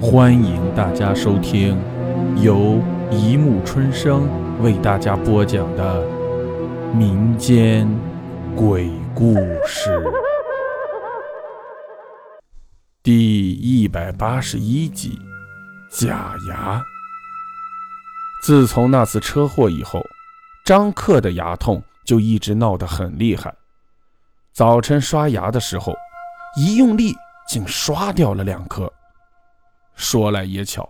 欢迎大家收听由一木春生为大家播讲的民间鬼故事第一百八十一集《假牙》。自从那次车祸以后，张克的牙痛就一直闹得很厉害。早晨刷牙的时候，一用力竟刷掉了两颗。说来也巧，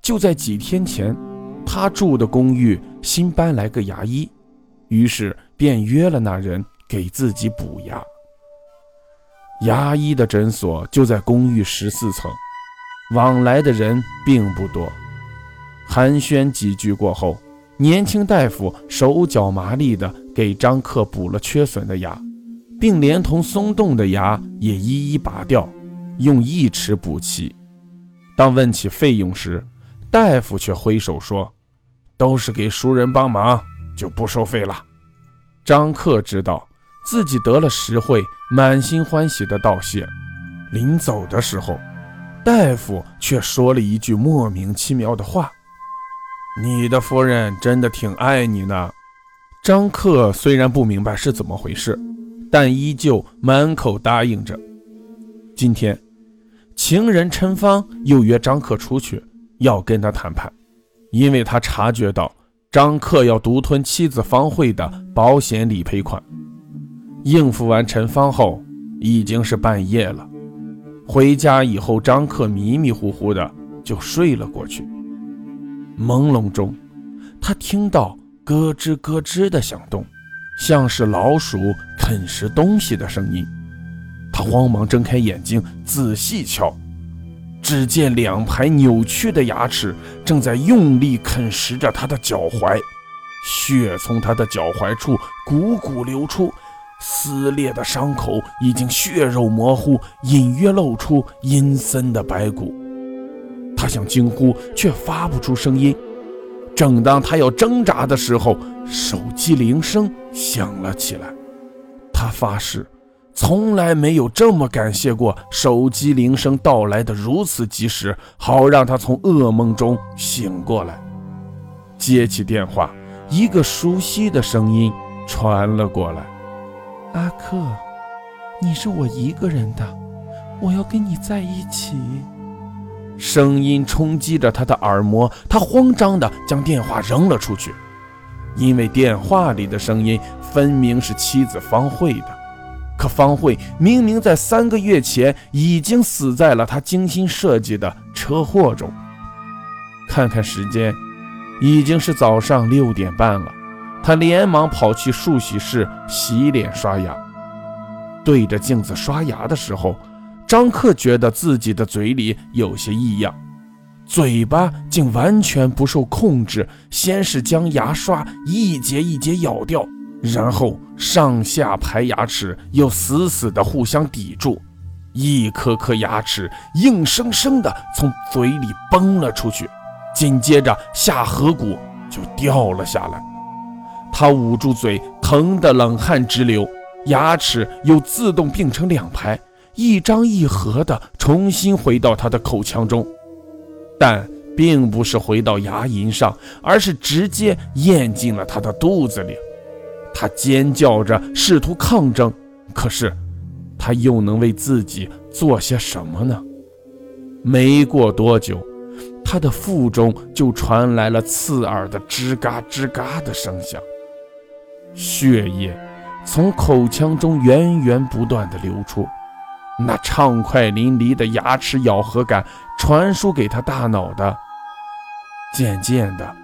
就在几天前，他住的公寓新搬来个牙医，于是便约了那人给自己补牙。牙医的诊所就在公寓十四层，往来的人并不多。寒暄几句过后，年轻大夫手脚麻利地给张克补了缺损的牙，并连同松动的牙也一一拔掉，用义齿补齐。当问起费用时，大夫却挥手说：“都是给熟人帮忙，就不收费了。”张克知道自己得了实惠，满心欢喜的道谢。临走的时候，大夫却说了一句莫名其妙的话：“你的夫人真的挺爱你呢。”张克虽然不明白是怎么回事，但依旧满口答应着。今天。情人陈芳又约张克出去，要跟他谈判，因为他察觉到张克要独吞妻子方慧的保险理赔款。应付完陈芳后，已经是半夜了。回家以后，张克迷迷糊糊的就睡了过去。朦胧中，他听到咯吱咯吱的响动，像是老鼠啃食东西的声音。他慌忙睁开眼睛，仔细瞧，只见两排扭曲的牙齿正在用力啃食着他的脚踝，血从他的脚踝处汩汩流出，撕裂的伤口已经血肉模糊，隐约露出阴森的白骨。他想惊呼，却发不出声音。正当他要挣扎的时候，手机铃声响了起来。他发誓。从来没有这么感谢过手机铃声到来的如此及时，好让他从噩梦中醒过来。接起电话，一个熟悉的声音传了过来：“阿克，你是我一个人的，我要跟你在一起。”声音冲击着他的耳膜，他慌张地将电话扔了出去，因为电话里的声音分明是妻子方慧的。可方慧明明在三个月前已经死在了他精心设计的车祸中。看看时间，已经是早上六点半了。他连忙跑去漱洗室洗脸刷牙。对着镜子刷牙的时候，张克觉得自己的嘴里有些异样，嘴巴竟完全不受控制，先是将牙刷一节一节咬掉。然后上下排牙齿又死死地互相抵住，一颗颗牙齿硬生生地从嘴里崩了出去，紧接着下颌骨就掉了下来。他捂住嘴，疼得冷汗直流。牙齿又自动并成两排，一张一合的重新回到他的口腔中，但并不是回到牙龈上，而是直接咽进了他的肚子里。他尖叫着试图抗争，可是他又能为自己做些什么呢？没过多久，他的腹中就传来了刺耳的吱嘎吱嘎的声响，血液从口腔中源源不断的流出，那畅快淋漓的牙齿咬合感传输给他大脑的，渐渐的。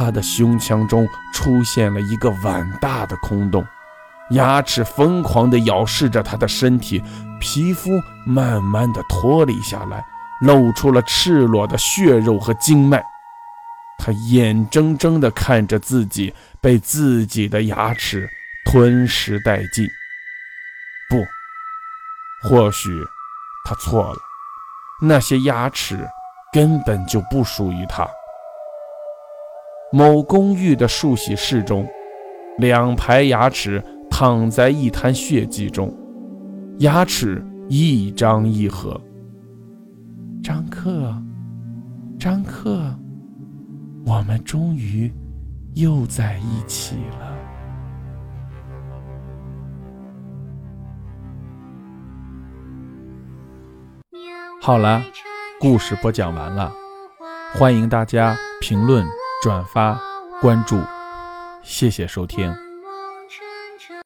他的胸腔中出现了一个碗大的空洞，牙齿疯狂地咬噬着他的身体，皮肤慢慢地脱离下来，露出了赤裸的血肉和经脉。他眼睁睁地看着自己被自己的牙齿吞噬殆尽。不，或许他错了，那些牙齿根本就不属于他。某公寓的漱洗室中，两排牙齿躺在一滩血迹中，牙齿一张一合。张克，张克，我们终于又在一起了。好了，故事播讲完了，欢迎大家评论、转发、关注，谢谢收听。